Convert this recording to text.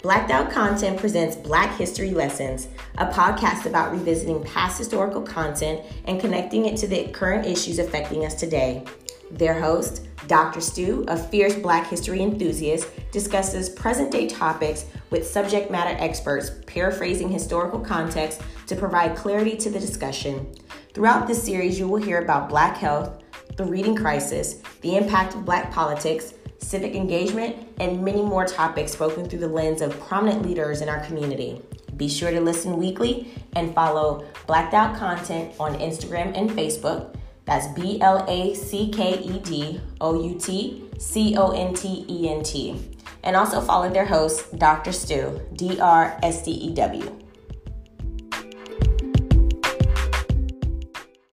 Blacked Out Content presents Black History Lessons, a podcast about revisiting past historical content and connecting it to the current issues affecting us today. Their host, Dr. Stew, a fierce Black history enthusiast, discusses present day topics with subject matter experts, paraphrasing historical context to provide clarity to the discussion. Throughout this series, you will hear about Black health, the reading crisis, the impact of Black politics, civic engagement, and many more topics spoken through the lens of prominent leaders in our community. Be sure to listen weekly and follow Blacked Out Content on Instagram and Facebook. That's B L A C K E D O U T C O N T E N T. And also follow their host, Dr. Stew, D R S T E W.